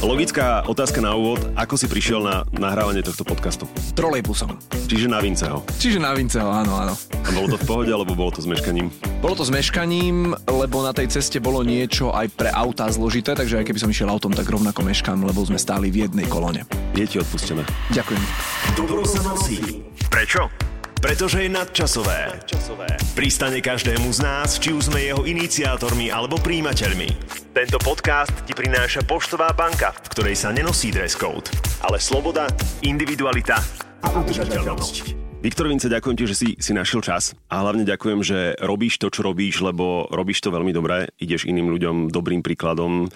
Logická otázka na úvod. Ako si prišiel na nahrávanie tohto podcastu? Trolejbusom. Čiže na Vinceho. Čiže na Vinceho, áno, áno. A bolo to v pohode, alebo bolo to s meškaním? Bolo to s meškaním, lebo na tej ceste bolo niečo aj pre autá zložité, takže aj keby som išiel autom, tak rovnako meškám, lebo sme stáli v jednej kolone. Je ti odpustené. Ďakujem. Dobro sa nosí. Prečo? Pretože je nadčasové. Pristane každému z nás, či už sme jeho iniciátormi alebo príjimateľmi. Tento podcast ti prináša Poštová banka, v ktorej sa nenosí dress code, ale sloboda, individualita a udržateľnosť. Viktor Vince, ďakujem ti, že si, si našiel čas a hlavne ďakujem, že robíš to, čo robíš, lebo robíš to veľmi dobre, ideš iným ľuďom dobrým príkladom,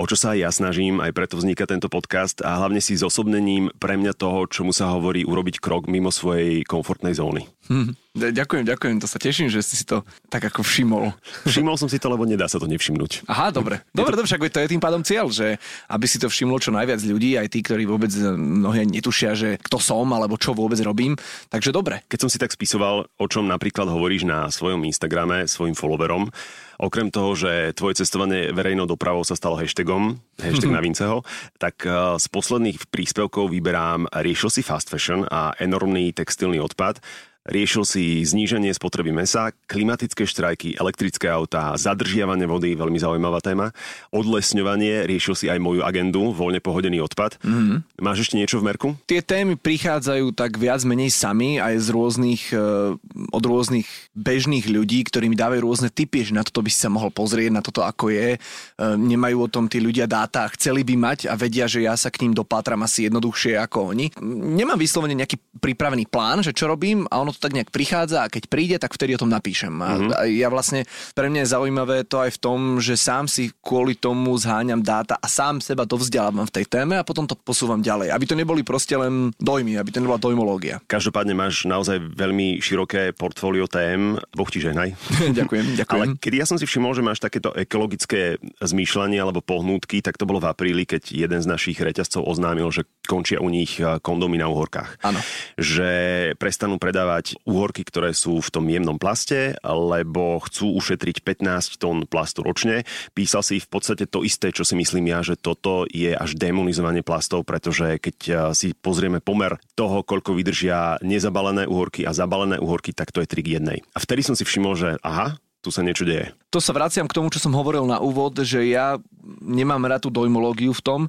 o čo sa aj ja snažím, aj preto vzniká tento podcast a hlavne si zosobnením pre mňa toho, čomu sa hovorí urobiť krok mimo svojej komfortnej zóny. Hm, ďakujem, ďakujem, to sa teším, že si si to tak ako všimol. Všimol som si to, lebo nedá sa to nevšimnúť. Aha, dobre. Dobre, dobre, však to je tým pádom cieľ, že aby si to všimlo čo najviac ľudí, aj tí, ktorí vôbec eh, mnohé netušia, že kto som alebo čo vôbec robím. Takže dobre. Keď som si tak spisoval, o čom napríklad hovoríš na svojom Instagrame svojim followerom, okrem toho, že tvoje cestovanie verejnou dopravou sa stalo hashtagom, hashtag na Vinceho, tak eh, z posledných príspevkov vyberám riešil si fast fashion a enormný textilný odpad. Riešil si zníženie spotreby mesa, klimatické štrajky, elektrické autá, zadržiavanie vody, veľmi zaujímavá téma, odlesňovanie, riešil si aj moju agendu, voľne pohodený odpad. Mm-hmm. Máš ešte niečo v merku? Tie témy prichádzajú tak viac menej sami aj z rôznych, eh, od rôznych bežných ľudí, ktorí mi dávajú rôzne typy, že na toto by si sa mohol pozrieť, na toto ako je. Eh, Nemajú o tom tí ľudia dáta, chceli by mať a vedia, že ja sa k ním dopátram asi jednoduchšie ako oni. Nemám vyslovene nejaký pripravený plán, že čo robím a ono to tak nejak prichádza a keď príde, tak vtedy o tom napíšem. A, Mhm. a ja vlastne, pre mňa je zaujímavé to aj v tom, že sám si kvôli tomu zháňam dáta a sám seba dovzdelávam v tej téme a potom to posúvam ďalej. Aby to neboli proste len dojmy, aby to nebola dojmológia. Každopádne máš naozaj veľmi široké portfólio tém. Boh ti žehnaj. ďakujem, ďakujem. Ale kedy ja som si všimol, že máš takéto ekologické zmýšľanie alebo pohnútky, tak to bolo v apríli, keď jeden z našich reťazcov oznámil, že končia u nich kondomy na uhorkách. Áno. Že prestanú predávať uhorky, ktoré sú v tom jemnom plaste, lebo chcú ušetriť 15 tón plastu ročne. Písal si v podstate to isté, čo si myslím ja, že toto je až demonizovanie plastov, pretože keď eh, si pozrieme pomer toho, koľko vydržia nezabalené uhorky a zabalené uhorky, tak to je 3 k jednej. A vtedy som si všimol, že aha, tu sa niečo deje. To sa vraciam k tomu, čo som hovoril na úvod, že ja nemám rád tú dojmológiu v tom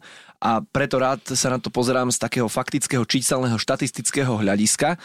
a preto rád sa na to pozerám z takého faktického, číselného, štatistického hľadiska,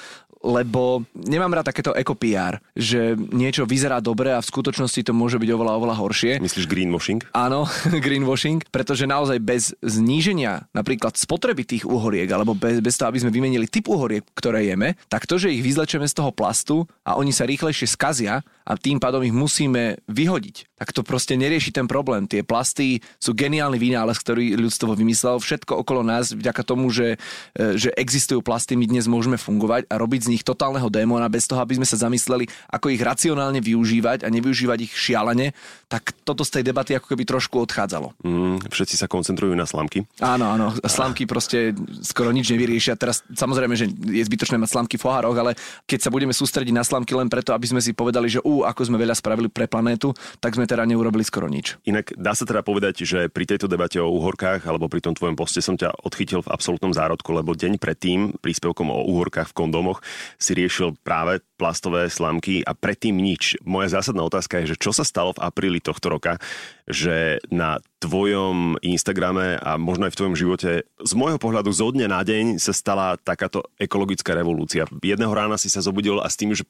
lebo nemám rád takéto eko-PR, že niečo vyzerá dobre a v skutočnosti to môže byť oveľa, oveľa horšie. Myslíš greenwashing? Áno, greenwashing, pretože naozaj bez zníženia napríklad spotreby tých uhoriek, alebo bez, bez toho, aby sme vymenili typ uhoriek, ktoré jeme, tak to, že ich vyzlečeme z toho plastu a oni sa rýchlejšie skazia a tým pádom ich musíme vyhodiť, tak to proste nerieši ten problém. Tie plasty sú geniálny vynález, ktorý ľudstvo vymyslel. Všetko okolo nás, vďaka tomu, že, e, že existujú plasty, my dnes môžeme fungovať a robiť z nich totálneho démona bez toho, aby sme sa zamysleli, ako ich racionálne využívať a nevyužívať ich šialene, tak toto z tej debaty ako keby trošku odchádzalo. Mm, všetci sa koncentrujú na slamky. Áno, áno, slamky proste skoro nič nevyriešia. Teraz samozrejme, že je zbytočné mať slamky v pohároch, ale keď sa budeme sústrediť na slamky len preto, aby sme si povedali, že ú, ako sme veľa spravili pre planétu, tak sme teda neurobili skoro nič. Inak dá sa teda povedať, že pri tejto debate o uhorkách alebo pri tom tvojom poste som ťa odchytil v absolútnom zárodku, lebo deň predtým príspevkom o uhorkách v kondomoch si riešil práve plastové slamky a predtým nič. Moja zásadná otázka je, že čo sa stalo v apríli tohto roka, že na tvojom Instagrame a možno aj v tvojom živote z môjho pohľadu zo dňa na deň sa stala takáto ekologická revolúcia. Jedného rána si sa zobudil a s tým, že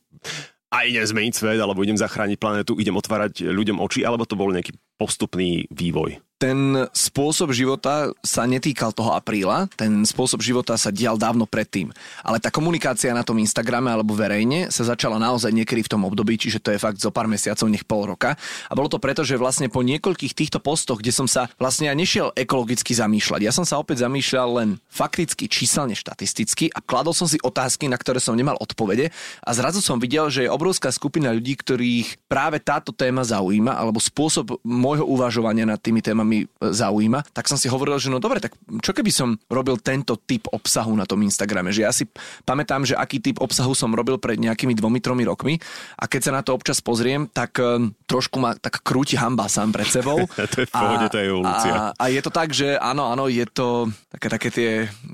a idem zmeniť svet, alebo idem zachrániť planetu, idem otvárať ľuďom oči, alebo to bol nejaký postupný vývoj? Ten spôsob života sa netýkal toho apríla, ten spôsob života sa dial dávno predtým. Ale tá komunikácia na tom Instagrame alebo verejne sa začala naozaj niekedy v tom období, čiže to je fakt zo pár mesiacov, nech pol roka. A bolo to preto, že vlastne po niekoľkých týchto postoch, kde som sa vlastne ja nešiel ekologicky zamýšľať, ja som sa opäť zamýšľal len fakticky, číselne, štatisticky a kladol som si otázky, na ktoré som nemal odpovede a zrazu som videl, že je obrovská skupina ľudí, ktorých práve táto téma zaujíma alebo spôsob môjho uvažovania nad tými témami veľmi e, zaujíma, tak som si hovoril, že no dobre, tak čo keby som robil tento typ obsahu na tom Instagrame, že ja si pamätám, že aký typ obsahu som robil pred nejakými dvomi, tromi rokmi a keď sa na to občas pozriem, tak e, trošku ma tak krúti hamba sám pred sebou. to je v pohode, to je evolúcia. A, a je to tak, že áno, áno, je to také, také tie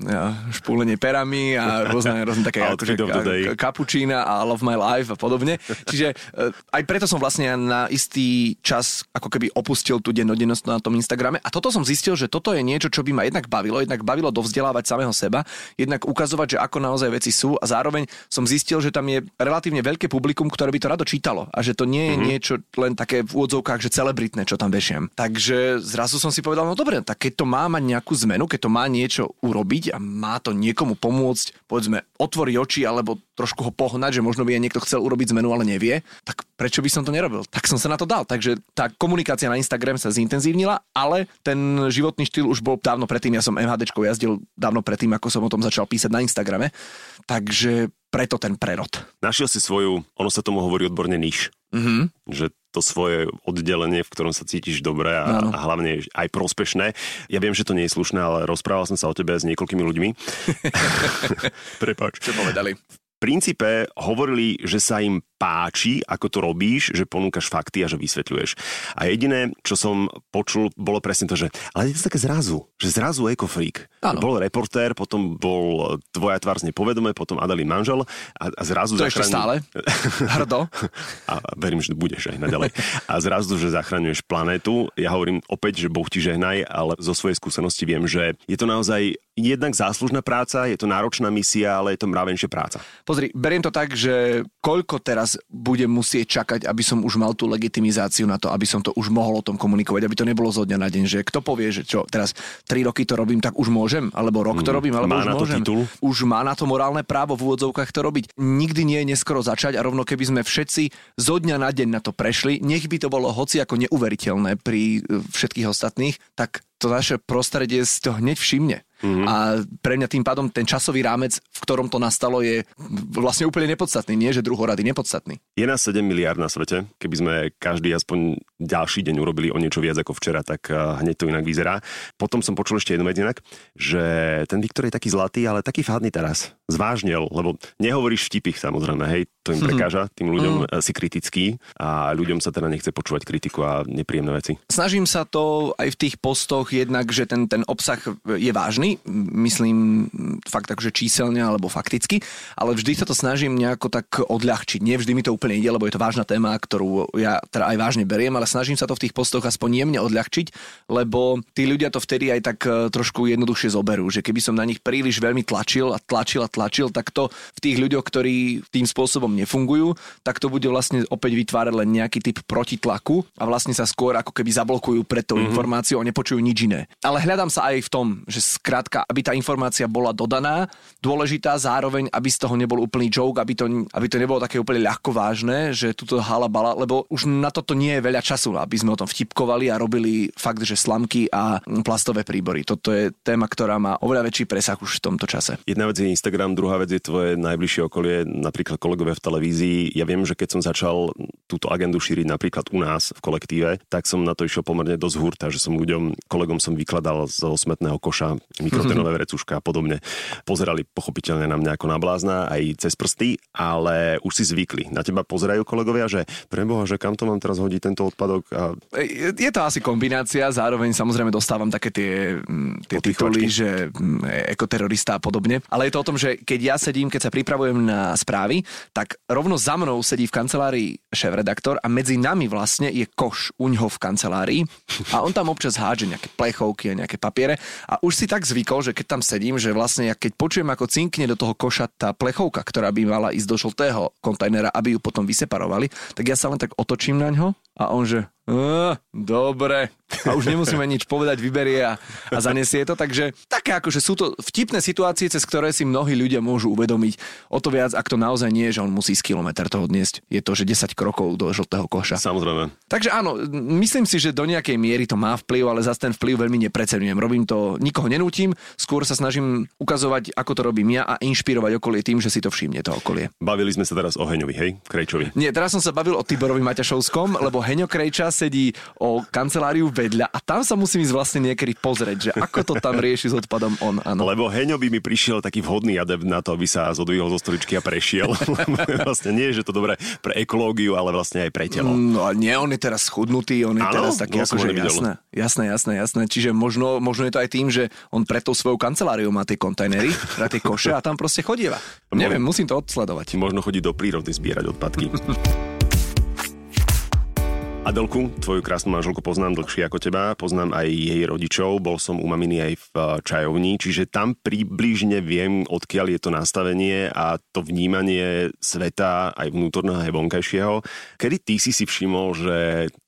ja, špúlenie perami a rôzne, rôzne také akože, kapučína a Love My Life a podobne. Čiže e, aj preto som vlastne na istý čas ako keby opustil tú dennodennosť na tom Instagrame a toto som zistil, že toto je niečo, čo by ma jednak bavilo, jednak bavilo dovzdelávať samého seba, jednak ukazovať, že ako naozaj veci sú a zároveň som zistil, že tam je relatívne veľké publikum, ktoré by to rado čítalo a že to nie je mm-hmm. niečo len také v úvodzovkách, že celebritné, čo tam vešiam. Takže zrazu som si povedal, no dobre, tak keď to má mať nejakú zmenu, keď to má niečo urobiť a má to niekomu pomôcť, povedzme, otvoriť oči alebo trošku ho pohnať, že možno by aj niekto chcel urobiť zmenu, ale nevie, tak prečo by som to nerobil? Tak som sa na to dal. Takže tá komunikácia na Instagram sa zintenzívnila, ale ten životný štýl už bol dávno predtým. Ja som MHD jazdil dávno predtým, ako som o tom začal písať na Instagrame. Takže preto ten prerod. Našiel si svoju, ono sa tomu hovorí odborne niž. Mm-hmm. Že to svoje oddelenie, v ktorom sa cítiš dobre a, a hlavne aj prospešné. Ja viem, že to nie je slušné, ale rozprával som sa o tebe s niekoľkými ľuďmi. Prepač. Čo povedali? V princípe hovorili, že sa im páči, ako to robíš, že ponúkaš fakty a že vysvetľuješ. A jediné, čo som počul, bolo presne to, že ale je to také zrazu, že zrazu ekofreak. Bol reportér, potom bol tvoja tvár z nepovedome, potom Adelín manžel a, a zrazu... To zachraň... ešte stále? Hrdo? a verím, že budeš aj naďalej. A zrazu, že zachraňuješ planétu. Ja hovorím opäť, že Boh ti žehnaj, ale zo svojej skúsenosti viem, že je to naozaj jednak záslužná práca, je to náročná misia, ale je to mravenšia práca. Pozri, beriem to tak, že koľko teraz budem musieť čakať, aby som už mal tú legitimizáciu na to, aby som to už mohol o tom komunikovať, aby to nebolo zo dňa na deň, že kto povie, že čo, teraz 3 roky to robím, tak už môžem, alebo rok to mhm. robím, alebo má už na môžem. To titul. Už má na to morálne právo v úvodzovkách to robiť. Nikdy nie je neskoro začať a rovno keby sme všetci zo dňa na deň na to prešli, nech by to bolo hoci ako neuveriteľné pri e, všetkých ostatných, tak to naše prostredie si to hneď všimne. Mm-hmm. A pre mňa tým pádom ten časový rámec, v ktorom to nastalo, je vlastne úplne nepodstatný. Nie, že druhorady, nepodstatný. Je nás 7 miliard na svete. Keby sme každý aspoň ďalší deň urobili o niečo viac ako včera, tak eh, hneď to inak vyzerá. Potom som počul ešte jednu vec inak, že ten Viktor je taký zlatý, ale taký fádny teraz. Zvážnil, lebo nehovoríš vtipy samozrejme, hej, to im mhm. prekáža, tým ľuďom mm. si kritický a ľuďom sa teda nechce počúvať kritiku a nepríjemné veci. Snažím sa to aj v tých postoch jednak, že ten, ten obsah je vážny, myslím fakt takže číselne alebo fakticky, ale vždy sa to snažím nejako tak odľahčiť. Nie vždy mi to úplne ide, lebo je to vážna téma, ktorú ja teda aj vážne beriem, ale snažím sa to v tých postoch aspoň jemne odľahčiť, lebo tí ľudia to vtedy aj tak e, trošku jednoduchšie zoberú, že keby som na nich príliš veľmi tlačil a tlačil a tlačil, tak to v tých ľuďoch, ktorí tým spôsobom nefungujú, tak to bude vlastne opäť vytvárať len nejaký typ protitlaku a vlastne sa skôr ako keby zablokujú pred tou mm-hmm. informáciou a nepočujú nič iné. Ale hľadám sa aj v tom, že skrátka, aby tá informácia bola dodaná, dôležitá, zároveň, aby z toho nebol úplný joke, aby to, aby to nebolo také úplne ľahko vážne, že tuto halabala, lebo už na toto nie je veľa času, aby sme o tom vtipkovali a robili fakt, že slamky a plastové príbory. Toto je téma, ktorá má oveľa väčší presah už v tomto čase. Jedna vec je Instagram, druhá vec je tvoje najbližšie okolie, napríklad kolegovia v televízii. Ja viem, že keď som začal túto agendu šíriť napríklad u nás v kolektíve, tak som na to išiel pomerne dosť hurta, že som ľuďom, kolegom som vykladal zo smetného koša mikrotenové vrecuška a podobne. Pozerali pochopiteľne na mňa ako na blázna aj cez prsty, ale už si zvykli. Na teba pozerajú kolegovia, že preboha, že kam to mám teraz hodiť tento odpadok? A... Je, je to asi kombinácia, zároveň samozrejme dostávam také tie, mm, tie tituly, že mm, ekoterorista a podobne. Ale je to o tom, že keď ja sedím, keď sa pripravujem na správy, tak rovno za mnou sedí v kancelárii šéf-redaktor a medzi nami vlastne je koš u ňoho v kancelárii a on tam občas hádže nejaké plechovky a nejaké papiere a už si tak zvykol, že keď tam sedím, že vlastne ja keď počujem ako cinkne do toho koša tá plechovka, ktorá by mala ísť do žltého kontajnera, aby ju potom vyseparovali, tak ja sa len tak otočím na ňo a on že, dobre, a už nemusíme nič povedať, vyberie a, a zanesie to. Takže také že sú to vtipné situácie, cez ktoré si mnohí ľudia môžu uvedomiť. O to viac, ak to naozaj nie je, že on musí z kilometr toho dniesť. Je to, že 10 krokov do žltého koša. Samozrejme. Takže áno, myslím si, že do nejakej miery to má vplyv, ale zase ten vplyv veľmi nepreceňujem. Robím to, nikoho nenútim, skôr sa snažím ukazovať, ako to robím ja a inšpirovať okolie tým, že si to všimne to okolie. Bavili sme sa teraz o Heňovi, hej? Krejčovi. Nie, teraz som sa bavil o Tiborovi Maťašovskom, lebo Heňo Krejča sedí o kanceláriu v vedľa a tam sa musím ísť vlastne niekedy pozrieť, že ako to tam rieši s odpadom on. Áno. Lebo Heňo by mi prišiel taký vhodný adept na to, aby sa zodvihol zo stoličky a prešiel. vlastne nie, že to dobré pre ekológiu, ale vlastne aj pre telo. No a nie, on je teraz schudnutý, on je Áno? teraz taký No, akože jasné, jasné, jasné, jasné. Čiže možno, možno je to aj tým, že on pre tou svojou kanceláriou má tie kontajnery, pre tie koše a tam proste chodieva. Neviem, musím to odsledovať. Možno chodí do prírody zbierať odpadky. Adelku, tvoju krásnu manželku poznám dlhšie ako teba, poznám aj jej rodičov, bol som u maminy aj v eh, čajovni, čiže tam približne viem, odkiaľ je to nastavenie a to vnímanie sveta aj vnútorného aj vonkajšieho. Kedy ty si si všimol, že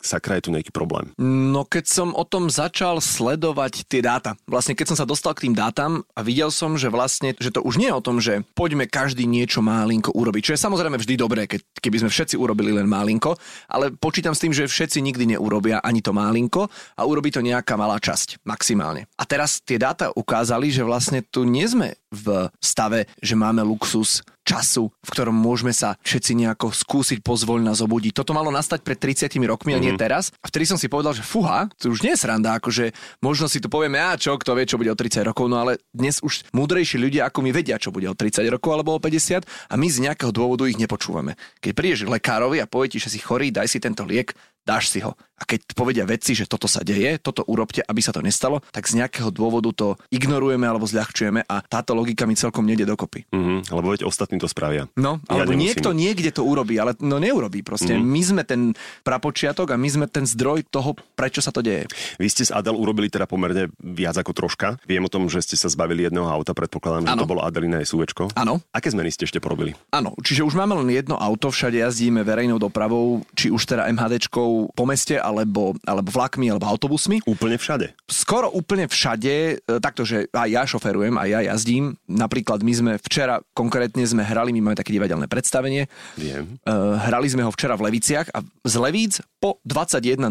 sakra je tu nejaký problém? No keď som o tom začal sledovať tie dáta, vlastne keď som sa dostal k tým dátam a videl som, že vlastne, že to už nie je o tom, že poďme každý niečo málinko urobiť, čo je samozrejme vždy dobré, keď, keby sme všetci urobili len málinko, ale počítam s tým, že všetci nikdy neurobia ani to málinko a urobí to nejaká malá časť, maximálne. A teraz tie dáta ukázali, že vlastne tu nie sme v stave, že máme luxus času, v ktorom môžeme sa všetci nejako skúsiť pozvoľna zobudiť. Toto malo nastať pred 30 rokmi a nie teraz. A vtedy som si povedal, že fuha, to už nie je sranda, akože možno si tu povieme, a čo, kto vie, čo bude o 30 rokov, no ale dnes už múdrejší ľudia ako my vedia, čo bude o 30 rokov alebo o 50 a my z nejakého dôvodu ich nepočúvame. Keď prídeš k lekárovi a povie ti, že si chorý, daj si tento liek, dáš si ho. A keď povedia vedci, že toto sa deje, toto urobte, aby sa to nestalo, tak z nejakého dôvodu to ignorujeme alebo zľahčujeme a táto logika mi celkom nejde dokopy. Mhm, lebo veď ostatní to spravia. No, Ja alebo nemusím. niekto niekde to urobí, ale no neurobí proste. Mm. My sme ten prapočiatok a my sme ten zdroj toho, prečo sa to deje. Vy ste s Adel urobili teda pomerne viac ako troška. Viem o tom, že ste sa zbavili jedného auta, predpokladám, že Áno. to bolo Adelina SUVčko. Áno. Aké zmeny ste ešte porobili? Áno, čiže už máme len jedno auto, všade jazdíme verejnou dopravou, či už teda MHDčkou po meste, alebo, alebo vlakmi, alebo autobusmi. Úplne všade. Skoro úplne všade, e, takto, že aj ja šoferujem, aj ja jazdím. Napríklad my sme včera, konkrétne sme hrali, my máme také divadelné predstavenie, Viem. Uh, hrali sme ho včera v Leviciach a z Levíc po 21.00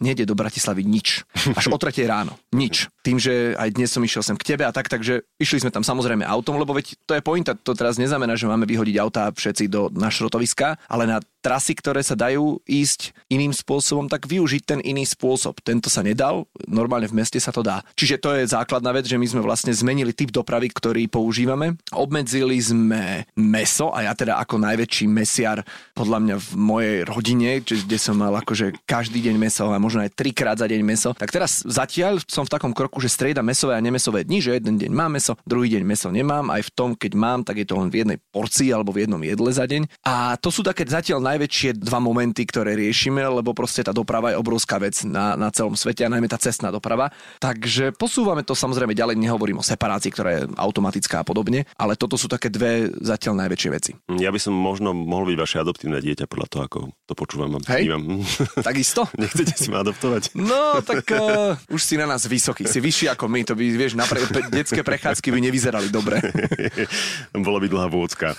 nejde do Bratislavy nič. Až o 3 ráno. Nič. Tým, že aj dnes som išiel sem k tebe a tak, takže išli sme tam samozrejme autom, lebo veď to je pointa. To teraz neznamená, že máme vyhodiť autá všetci do na šrotoviska, ale na trasy, ktoré sa dajú ísť iným spôsobom, tak využiť ten iný spôsob. Tento sa nedal, normálne v meste sa to dá. Čiže to je základná vec, že my sme vlastne zmenili typ dopravy, ktorý používame. Obmedzili sme meso a ja teda ako najväčší mesiar podľa mňa v mojej rodine, kde som mal akože každý deň meso a možno aj trikrát za deň meso, tak teraz zatiaľ som v takom kroku, že strieda mesové a nemesové dni, že jeden deň mám meso, druhý deň meso nemám, aj v tom, keď mám, tak je to len v jednej porcii alebo v jednom jedle za deň. A to sú také zatiaľ najväčšie dva momenty, ktoré riešime, lebo proste tá doprava je obrovská vec na, na celom svete a najmä tá cestná doprava. Takže posúvame to samozrejme ďalej, nehovorím o separácii, ktorá je automatická a podobne, ale toto sú také dve zatiaľ najväčšie veci. Ja by som možno mohol byť vaše adoptívne dieťa podľa toho, ako to počúvam a Hej. vnímam. Takisto? Nechcete si ma adoptovať? No, tak uh, už si na nás vysoký, si vyšší ako my, to by, vieš, na pre, pe, detské prechádzky by nevyzerali dobre. Bolo by dlhá vôcka.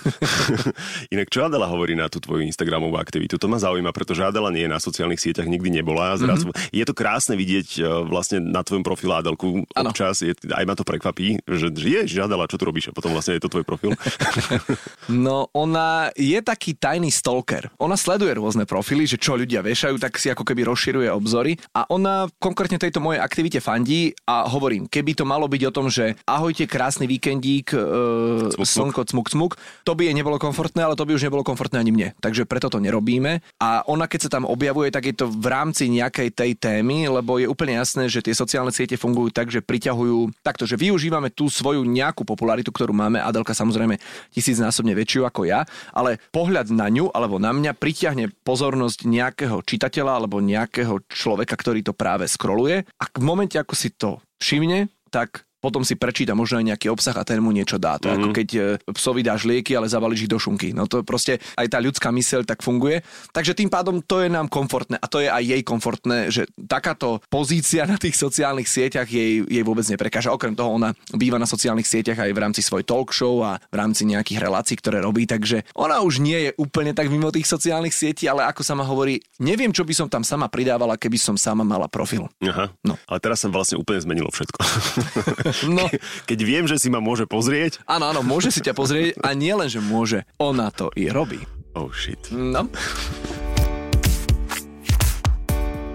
Inak čo Adela hovorí na tú tvoju Instagramovú aktivitu? To ma zaujíma, pretože Adela nie je na sociálnych sieťach, nikdy nebola. Zrazu, mm-hmm. Je to krásne vidieť e, vlastne na tvojom profile Adelku Áno. občas. Je, aj ma to prekvapí, že, je, Adela, čo tu robíš? A potom vlastne je to tvoj profil. No, ona je taký tajný stalker. Ona sleduje rôzne profily, že čo ľudia vešajú, tak si ako keby rozširuje obzory. A ona konkrétne tejto mojej aktivite fandí a hovorím, keby to malo byť o tom, že ahojte, krásny víkendík, e, cmuk. slnko, cmuk, cmuk, to by jej nebolo komfortné, ale to by už nebolo komfortné ani mne. Takže preto to nerobíme. A ona, keď sa tam objavuje, tak je to v rámci nejakej tej témy, lebo je úplne jasné, že tie sociálne siete fungujú tak, že priťahujú takto, že využívame tú svoju nejakú popularitu, ktorú máme. Adelka samozrejme tisícnásobne väčšiu ako ja, ale pohľad na ňu alebo na mňa pritiahne pozornosť nejakého čitateľa alebo nejakého človeka, ktorý to práve scrolluje a v momente, ako si to všimne, tak potom si prečíta možno aj nejaký obsah a ten mu niečo dá. To je ako keď e, psovi dáš lieky, ale zabalíš ich do šunky. No to proste aj tá ľudská myseľ tak funguje. Takže tým pádom to je nám komfortné a to je aj jej komfortné, že takáto pozícia na tých sociálnych sieťach jej, jej vôbec neprekáža. Okrem toho ona býva na sociálnych sieťach aj v rámci svoj talk show a v rámci nejakých relácií, ktoré robí, takže ona už nie je úplne tak mimo tých sociálnych sietí, ale ako sama hovorí, neviem, čo by som tam sama pridávala, keby som sama mala profil. Aha. No. Ale teraz sa vlastne úplne zmenilo všetko. No, Keď viem, že si ma môže pozrieť, áno, áno, môže si ťa pozrieť a nie len, že môže, ona to i robí. oh shit. No,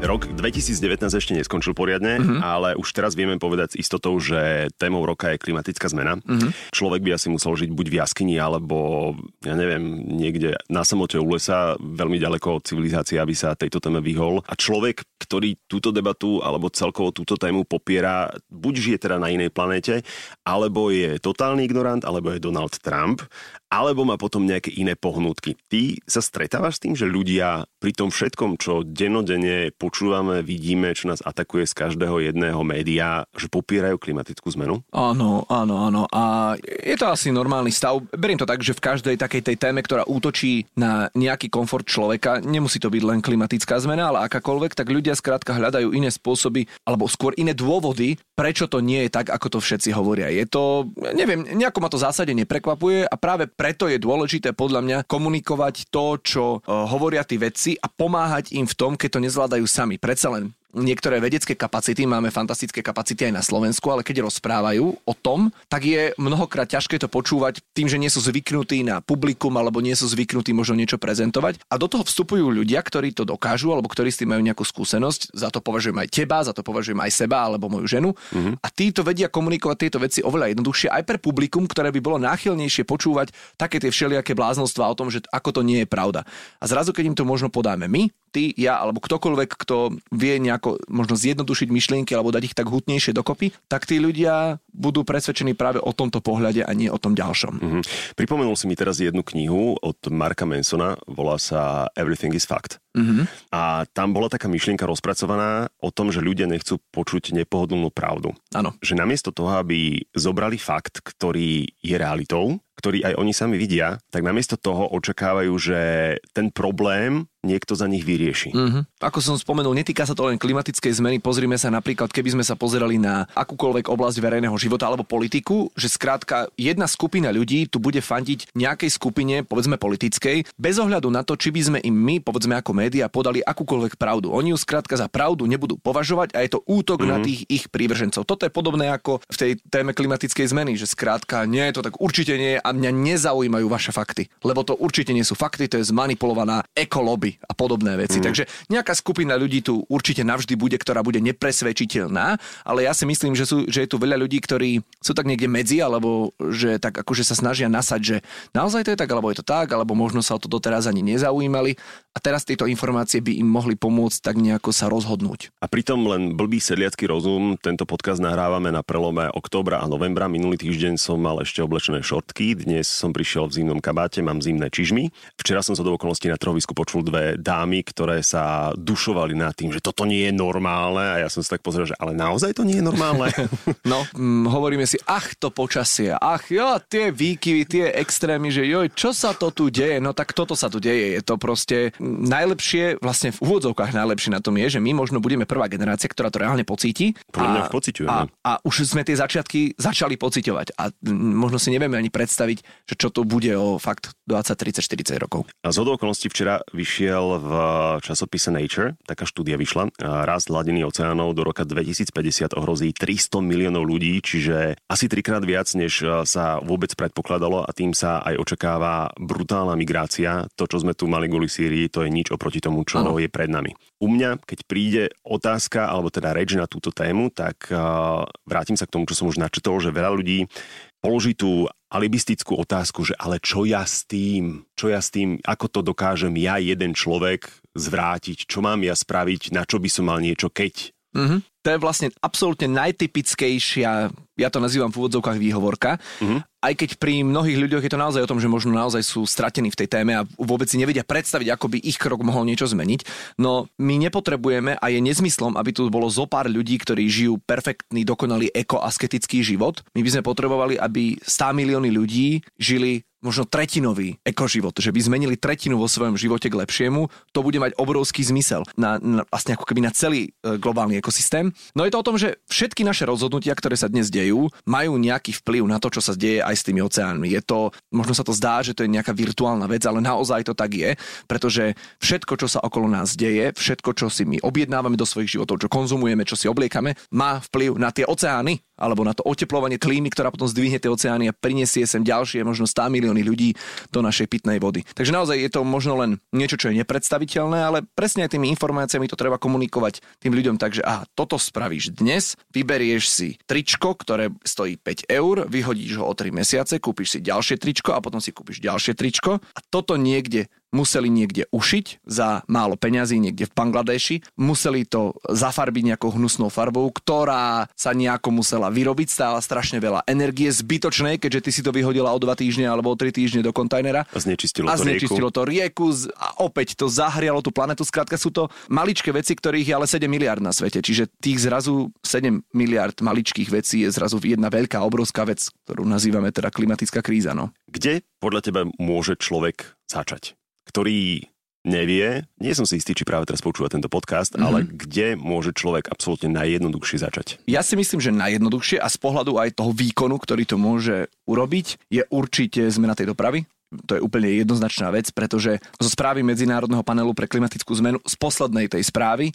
Rok 2019 ešte neskončil poriadne, uh-huh. ale už teraz vieme povedať s istotou, že témou roka je klimatická zmena. Uh-huh. Človek by asi musel žiť buď v jaskyni, alebo ja neviem, niekde na samote u lesa, veľmi ďaleko od civilizácie, aby sa tejto téme vyhol. A človek, ktorý túto debatu alebo celkovo túto tému popiera, buď žije teda na inej planéte, alebo je totálny ignorant, alebo je Donald Trump, alebo má potom nejaké iné pohnutky. Ty sa stretávaš s tým, že ľudia pri tom všetkom, čo denodene počúvame, vidíme, čo nás atakuje z každého jedného média, že popierajú klimatickú zmenu? Áno, áno, áno. A je to asi normálny stav. Beriem to tak, že v každej takej tej téme, ktorá útočí na nejaký komfort človeka, nemusí to byť len klimatická zmena, ale akákoľvek, tak ľudia skrátka hľadajú iné spôsoby, alebo skôr iné dôvody, prečo to nie je tak, ako to všetci hovoria. Je to, neviem, nejako ma to zásade neprekvapuje a práve preto je dôležité podľa mňa komunikovať to, čo uh, hovoria tí vedci a pomáhať im v tom, keď to nezvládajú sami. Predsa len niektoré vedecké kapacity, máme fantastické kapacity aj na Slovensku, ale keď rozprávajú o tom, tak je mnohokrát ťažké to počúvať tým, že nie sú zvyknutí na publikum alebo nie sú zvyknutí možno niečo prezentovať. A do toho vstupujú ľudia, ktorí to dokážu alebo ktorí s tým majú nejakú skúsenosť. Za to považujem aj teba, za to považujem aj seba alebo moju ženu. Mm-hmm. A títo vedia komunikovať tieto veci oveľa jednoduchšie aj pre publikum, ktoré by bolo náchylnejšie počúvať také tie všelijaké bláznostva o tom, že ako to nie je pravda. A zrazu, keď im to možno podáme my, ty, ja alebo ktokoľvek, kto vie nejako možno zjednodušiť myšlienky alebo dať ich tak hutnejšie dokopy, tak tí ľudia budú presvedčení práve o tomto pohľade a nie o tom ďalšom. Mm-hmm. Pripomenul si mi teraz jednu knihu od Marka Mansona, volá sa Everything is Fact. Mm-hmm. A tam bola taká myšlienka rozpracovaná o tom, že ľudia nechcú počuť nepohodlnú pravdu. Áno. Že namiesto toho, aby zobrali fakt, ktorý je realitou, ktorý aj oni sami vidia, tak namiesto toho očakávajú, že ten problém niekto za nich vyrieši. Mm-hmm. Ako som spomenul, netýka sa to len klimatickej zmeny. Pozrime sa napríklad, keby sme sa pozerali na akúkoľvek oblasť verejného života alebo politiku, že skrátka jedna skupina ľudí tu bude fandiť nejakej skupine, povedzme politickej, bez ohľadu na to, či by sme im my, povedzme ako média, podali akúkoľvek pravdu. Oni ju skrátka za pravdu nebudú považovať a je to útok mm-hmm. na tých ich prívržencov. Toto je podobné ako v tej téme klimatickej zmeny, že skrátka nie to tak určite nie a mňa nezaujímajú vaše fakty, lebo to určite nie sú fakty, to je zmanipulovaná ekolobby a podobné veci. Mm. Takže nejaká skupina ľudí tu určite navždy bude, ktorá bude nepresvedčiteľná, ale ja si myslím, že, sú, že je tu veľa ľudí, ktorí sú tak niekde medzi, alebo že tak akože sa snažia nasať, že naozaj to je tak, alebo je to tak, alebo možno sa o to doteraz ani nezaujímali a teraz tieto informácie by im mohli pomôcť tak nejako sa rozhodnúť. A pritom len blbý sedliacký rozum, tento podcast nahrávame na prelome októbra a novembra. Minulý týždeň som mal ešte oblečené šortky, dnes som prišiel v zimnom kabáte, mám zimné čižmy. Včera som sa do okolností na trhovisku počul dve dámy, ktoré sa dušovali nad tým, že toto nie je normálne a ja som sa tak pozrel, že ale naozaj to nie je normálne. no, hm, hovoríme si, ach to počasie, ach jo, tie výkyvy, tie extrémy, že joj, čo sa to tu deje? No tak toto sa tu deje, je to proste najlepšie, vlastne v úvodzovkách najlepšie na tom je, že my možno budeme prvá generácia, ktorá to reálne pocíti. A, a, a už sme tie začiatky začali pociťovať a možno si nevieme ani predstaviť, že čo to bude o fakt 20, 30, 40 rokov. A z okolností včera vyšiel v časopise Nature, taká štúdia vyšla, rast hladiny oceánov do roka 2050 ohrozí 300 miliónov ľudí, čiže asi trikrát viac, než sa vôbec predpokladalo a tým sa aj očakáva brutálna migrácia. To, čo sme tu mali kvôli Sýrii, to je nič oproti tomu, čo ano. je pred nami. U mňa, keď príde otázka, alebo teda reč na túto tému, tak uh, vrátim sa k tomu, čo som už načetol, že veľa ľudí položí tú alibistickú otázku, že ale čo ja s tým? Čo ja s tým? Ako to dokážem ja, jeden človek, zvrátiť? Čo mám ja spraviť? Na čo by som mal niečo keď? Mm-hmm. To je vlastne absolútne najtypickejšia, ja to nazývam v úvodzovkách výhovorka, mm-hmm. Aj keď pri mnohých ľuďoch je to naozaj o tom, že možno naozaj sú stratení v tej téme a vôbec si nevedia predstaviť, ako by ich krok mohol niečo zmeniť. No my nepotrebujeme a je nezmyslom, aby tu bolo zo pár ľudí, ktorí žijú perfektný, dokonalý ekoasketický život. My by sme potrebovali, aby 100 milióny ľudí žili možno tretinový ekoživot, že by zmenili tretinu vo svojom živote k lepšiemu, to bude mať obrovský zmysel na, na vlastne ako keby na celý e, globálny ekosystém. No je to o tom, že všetky naše rozhodnutia, ktoré sa dnes dejú, majú nejaký vplyv na to, čo sa deje aj s tými oceánmi. Je to, možno sa to zdá, že to je nejaká virtuálna vec, ale naozaj to tak je, pretože všetko, čo sa okolo nás deje, všetko, čo si my objednávame do svojich životov, čo konzumujeme, čo si obliekame, má vplyv na tie oceány alebo na to oteplovanie klímy, ktorá potom zdvihne tie oceány a prinesie sem ďalšie možno 100 milióny ľudí do našej pitnej vody. Takže naozaj je to možno len niečo, čo je nepredstaviteľné, ale presne aj tými informáciami to treba komunikovať tým ľuďom tak, že aha, toto spravíš dnes, vyberieš si tričko, ktoré stojí 5 eur, vyhodíš ho o 3 mesiace, kúpiš si ďalšie tričko a potom si kúpiš ďalšie tričko a toto niekde museli niekde ušiť za málo peňazí niekde v Bangladeši, museli to zafarbiť nejakou hnusnou farbou, ktorá sa nejako musela vyrobiť, stála strašne veľa energie zbytočnej, keďže ty si to vyhodila o dva týždne alebo o tri týždne do kontajnera. A znečistilo, a to, znečistilo rieku. to rieku a opäť to zahrialo tú planetu. Skrátka sú to maličké veci, ktorých je ale 7 miliard na svete. Čiže tých zrazu 7 miliard maličkých vecí je zrazu jedna veľká, obrovská vec, ktorú nazývame teda klimatická kríza. No. Kde podľa teba môže človek začať? Ktorý nevie, nie som si istý, či práve teraz počúva tento podcast, mm-hmm. ale kde môže človek absolútne najjednoduchšie začať? Ja si myslím, že najjednoduchšie a z pohľadu aj toho výkonu, ktorý to môže urobiť, je určite zmena tej dopravy to je úplne jednoznačná vec, pretože zo správy Medzinárodného panelu pre klimatickú zmenu z poslednej tej správy e,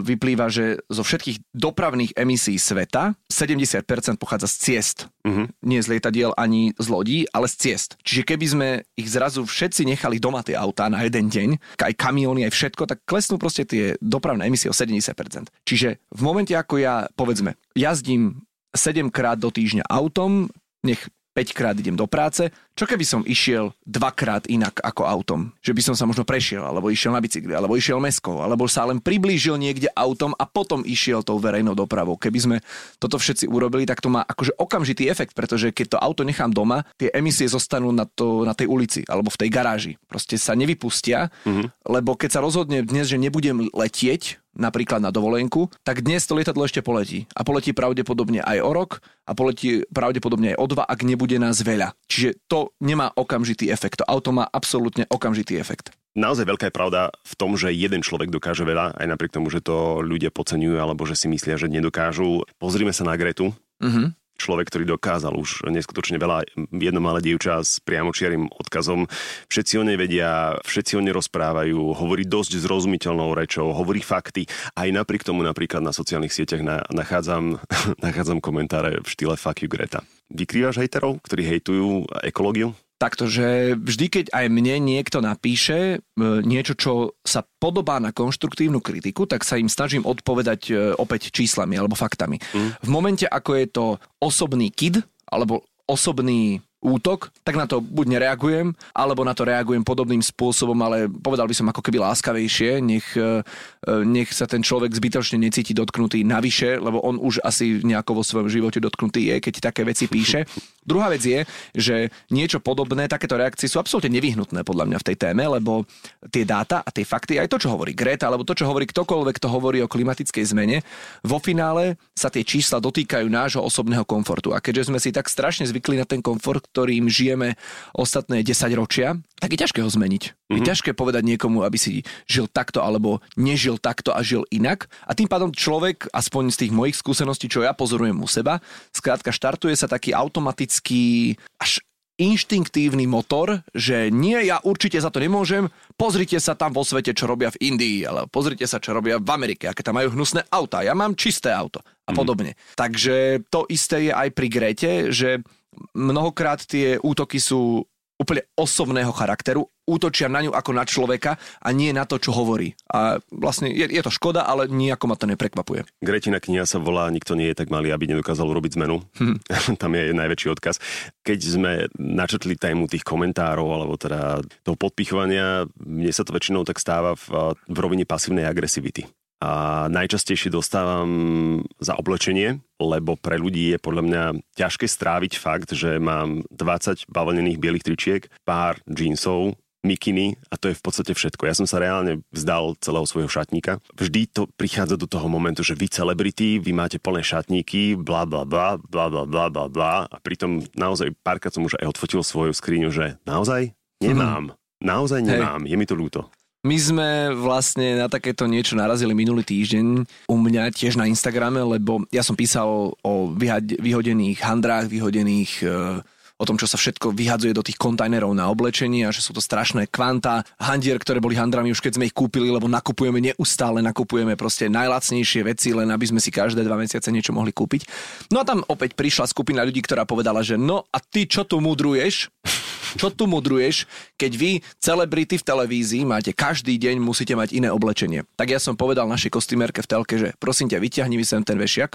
vyplýva, že zo všetkých dopravných emisí sveta 70% pochádza z ciest. Uh-huh. Nie z lietadiel ani z lodí, ale z ciest. Čiže keby sme ich zrazu všetci nechali doma tie autá na jeden deň, aj kamióny, aj všetko, tak klesnú proste tie dopravné emisie o 70%. Čiže v momente, ako ja, povedzme, jazdím 7 krát do týždňa autom, nech 5 krát idem do práce, čo keby som išiel dvakrát inak ako autom? Že by som sa možno prešiel, alebo išiel na bicykli, alebo išiel meskou, alebo sa len priblížil niekde autom a potom išiel tou verejnou dopravou. Keby sme toto všetci urobili, tak to má akože okamžitý efekt, pretože keď to auto nechám doma, tie emisie zostanú na, to, na tej ulici alebo v tej garáži. Proste sa nevypustia, mm-hmm. lebo keď sa rozhodne dnes, že nebudem letieť, napríklad na dovolenku, tak dnes to lietadlo ešte poletí. A poletí pravdepodobne aj o rok a poletí pravdepodobne aj o dva, ak nebude nás veľa. Čiže to nemá okamžitý efekt. To auto má absolútne okamžitý efekt. Naozaj veľká je pravda v tom, že jeden človek dokáže veľa, aj napriek tomu, že to ľudia podceňujú alebo že si myslia, že nedokážu. Pozrime sa na Gretu. Uh-huh človek, ktorý dokázal už neskutočne veľa, jedno malé dievča s priamočiarým odkazom. Všetci o nej vedia, všetci o nej rozprávajú, hovorí dosť zrozumiteľnou rečou, hovorí fakty. Aj napriek tomu napríklad na sociálnych sieťach na, nachádzam, nachádzam komentáre v štýle fuck you Greta. Vykrývaš hejterov, ktorí hejtujú ekológiu? Takto, že vždy, keď aj mne niekto napíše e, niečo, čo sa podobá na konštruktívnu kritiku, tak sa im snažím odpovedať e, opäť číslami alebo faktami. Mm. V momente, ako je to osobný kid alebo osobný útok, tak na to buď nereagujem, alebo na to reagujem podobným spôsobom, ale povedal by som ako keby láskavejšie, nech, e, nech sa ten človek zbytočne necíti dotknutý navyše, lebo on už asi nejako vo svojom živote dotknutý je, keď také veci píše. Druhá vec je, že niečo podobné, takéto reakcie sú absolútne nevyhnutné podľa mňa v tej téme, lebo tie dáta a tie fakty, aj to, čo hovorí Greta, alebo to, čo hovorí ktokoľvek, kto hovorí o klimatickej zmene, vo finále sa tie čísla dotýkajú nášho osobného komfortu. A keďže sme si tak strašne zvykli na ten komfort, ktorým žijeme ostatné 10 ročia, tak je ťažké ho zmeniť. Mm-hmm. Je mhm. ťažké povedať niekomu, aby si žil takto alebo nežil takto a žil inak. A tým pádom človek, aspoň z tých mojich skúseností, čo ja pozorujem u seba, skrátka štartuje sa taký automatický až inštinktívny motor, že nie, ja určite za to nemôžem, pozrite sa tam vo svete, čo robia v Indii, ale pozrite sa, čo robia v Amerike, aké tam majú hnusné auta, ja mám čisté auto a mhm. podobne. Mm. Takže to isté je aj pri Grete, že mnohokrát tie útoky sú úplne osobného charakteru, útočia na ňu ako na človeka a nie na to, čo hovorí. A vlastne je, je to škoda, ale nejako ma to neprekvapuje. Gretina kniha sa volá Nikto nie je tak malý, aby nedokázal urobiť zmenu. Hm. Tam je najväčší odkaz. Keď sme načetli tému tých komentárov, alebo teda toho podpichovania, mne sa to väčšinou tak stáva v, v rovine pasívnej agresivity a najčastejšie dostávam za oblečenie, lebo pre ľudí je podľa mňa ťažké stráviť fakt, že mám 20 bavlnených bielých tričiek, pár džínsov, mikiny a to je v podstate všetko. Ja som sa reálne vzdal celého svojho šatníka. Vždy to prichádza do toho momentu, že vy celebrity, vy máte plné šatníky, bla bla bla, bla bla bla bla bla a pritom naozaj párkrát som už aj odfotil svoju skriňu, že naozaj nemám. Mm. Naozaj nemám, Hej. je mi to ľúto. My sme vlastne na takéto niečo narazili minulý týždeň u mňa tiež na Instagrame, lebo ja som písal o vyhodených handrách, vyhodených e, o tom, čo sa všetko vyhadzuje do tých kontajnerov na oblečenie a že sú to strašné kvanta handier, ktoré boli handrami už keď sme ich kúpili, lebo nakupujeme neustále, nakupujeme proste najlacnejšie veci, len aby sme si každé dva mesiace niečo mohli kúpiť. No a tam opäť prišla skupina ľudí, ktorá povedala, že no a ty čo tu mudruješ? Čo tu mudruješ, keď vy, celebrity v televízii, máte každý deň, musíte mať iné oblečenie. Tak ja som povedal našej kostýmerke v telke, že prosím ťa, vyťahni mi sem ten vešiak,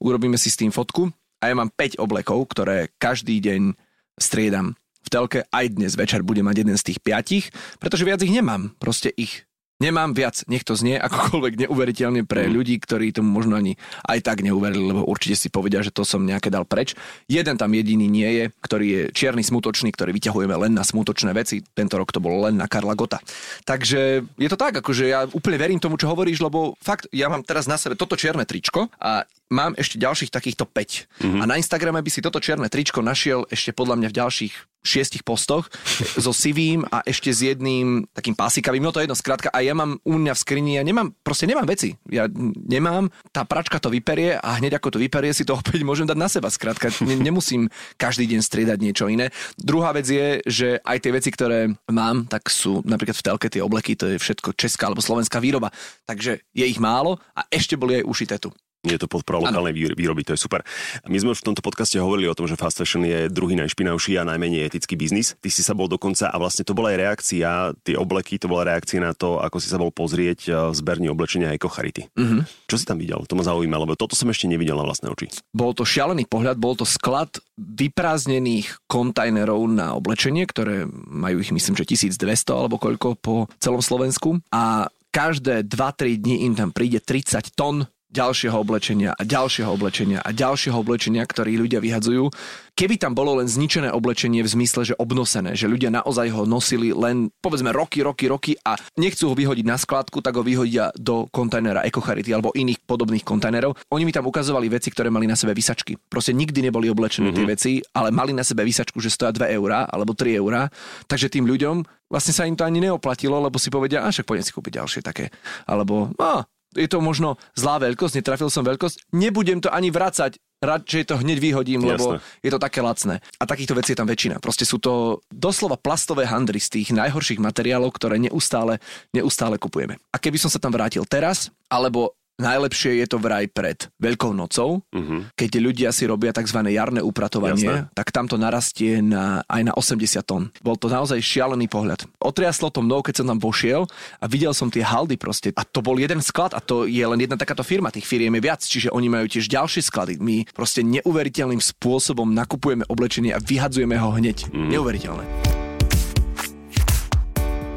urobíme si s tým fotku a ja mám 5 oblekov, ktoré každý deň striedam. V telke aj dnes večer budem mať jeden z tých piatich, pretože viac ich nemám. Proste ich Nemám viac, nech to znie akokoľvek neuveriteľne pre mm. ľudí, ktorí tomu možno ani aj tak neuverili, lebo určite si povedia, že to som nejaké dal preč. Jeden tam jediný nie je, ktorý je čierny smutočný, ktorý vyťahujeme len na smutočné veci. Tento rok to bolo len na Karla Gota. Takže je to tak, akože ja úplne verím tomu, čo hovoríš, lebo fakt, ja mám teraz na sebe toto čierne tričko a mám ešte ďalších takýchto 5. Mm-hmm. A na Instagrame by si toto čierne tričko našiel ešte podľa mňa v ďalších šiestich postoch so sivým a ešte s jedným takým pásikavým, no to je jedno, skrátka, a ja mám u mňa v skrini, ja nemám, proste nemám veci. Ja nemám, tá pračka to vyperie a hneď ako to vyperie si to opäť môžem dať na seba, skrátka, ne, nemusím každý deň striedať niečo iné. Druhá vec je, že aj tie veci, ktoré mám, tak sú napríklad v telke tie obleky, to je všetko česká alebo slovenská výroba, takže je ich málo a ešte boli aj ušité tu. Je to podpora lokálnej výroby, to je super. My sme už v tomto podcaste hovorili o tom, že fast fashion je druhý najšpinavší a najmenej etický biznis. Ty si sa bol dokonca a vlastne to bola aj reakcia, tie obleky, to bola reakcia na to, ako si sa bol pozrieť e, v zberni oblečenia Eco Charity. Mm-hmm. Čo si tam videl? To ma zaujíma, lebo toto som ešte nevidel na vlastné oči. Bol to šialený pohľad, bol to sklad vyprázdnených kontajnerov na oblečenie, ktoré majú ich myslím, že 1200 alebo koľko po celom Slovensku. A každé 2-3 dní im tam príde 30 tón ďalšieho oblečenia a ďalšieho oblečenia a ďalšieho oblečenia, ktorý ľudia vyhadzujú. Keby tam bolo len zničené oblečenie v zmysle, že obnosené, že ľudia naozaj ho nosili len povedzme roky, roky, roky a nechcú ho vyhodiť na skladku, tak ho vyhodia do kontajnera Ecocharity alebo iných podobných kontajnerov. Oni mi tam ukazovali veci, ktoré mali na sebe vysačky. Proste nikdy neboli oblečené mm-hmm. tie mhm. veci, ale mali na sebe vysačku, že stoja 2 eurá alebo 3 eurá. Takže tým ľuďom vlastne sa im to ani neoplatilo, lebo si povedia, a však poďme si kúpiť ďalšie také. Alebo, a, je to možno zlá veľkosť, netrafil som veľkosť, nebudem to ani vracať, radšej to hneď vyhodím, Jasne. lebo je to také lacné. A takýchto vecí je tam väčšina. Proste sú to doslova plastové handry z tých najhorších materiálov, ktoré neustále, neustále kupujeme. A keby som sa tam vrátil teraz, alebo Najlepšie je to vraj pred Veľkou nocou, uh-huh. keď ľudia si robia tzv. jarné upratovanie, Jasné. tak tam to narastie na, aj na 80 tón. Bol to naozaj šialený pohľad. Otriaslo to mnou, keď som tam pošiel a videl som tie haldy proste. A to bol jeden sklad a to je len jedna takáto firma. Tých firiem je viac, čiže oni majú tiež ďalšie sklady. My proste neuveriteľným spôsobom nakupujeme oblečenie a vyhadzujeme ho hneď. Uh-huh. Neuveriteľné.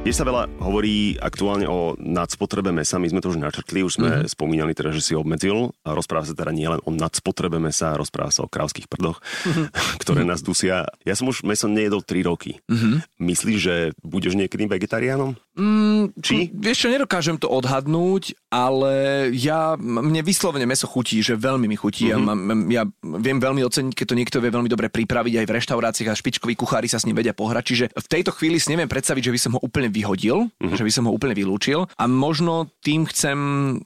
Je sa veľa hovorí aktuálne o nadspotrebe mesa, my sme to už načrtli, už sme mm-hmm. spomínali teda, že si obmedzil a rozpráva sa teda nielen o nadspotrebe mesa, rozpráva sa o krávských prdoch, mm-hmm. ktoré nás dusia. Ja som už meso nejedol 3 roky. Mm-hmm. Myslíš, že budeš niekedy vegetariánom? Mm, Či? Vieš čo, nedokážem to odhadnúť, ale ja, mne vyslovene meso chutí, že veľmi mi chutí. Mm-hmm. Ja, mám, ja viem veľmi oceniť, keď to niekto vie veľmi dobre pripraviť aj v reštauráciách a špičkoví kuchári sa s ním vedia pohrať. Čiže v tejto chvíli si neviem predstaviť, že by som ho úplne vyhodil, uh-huh. že by som ho úplne vylúčil a možno tým chcem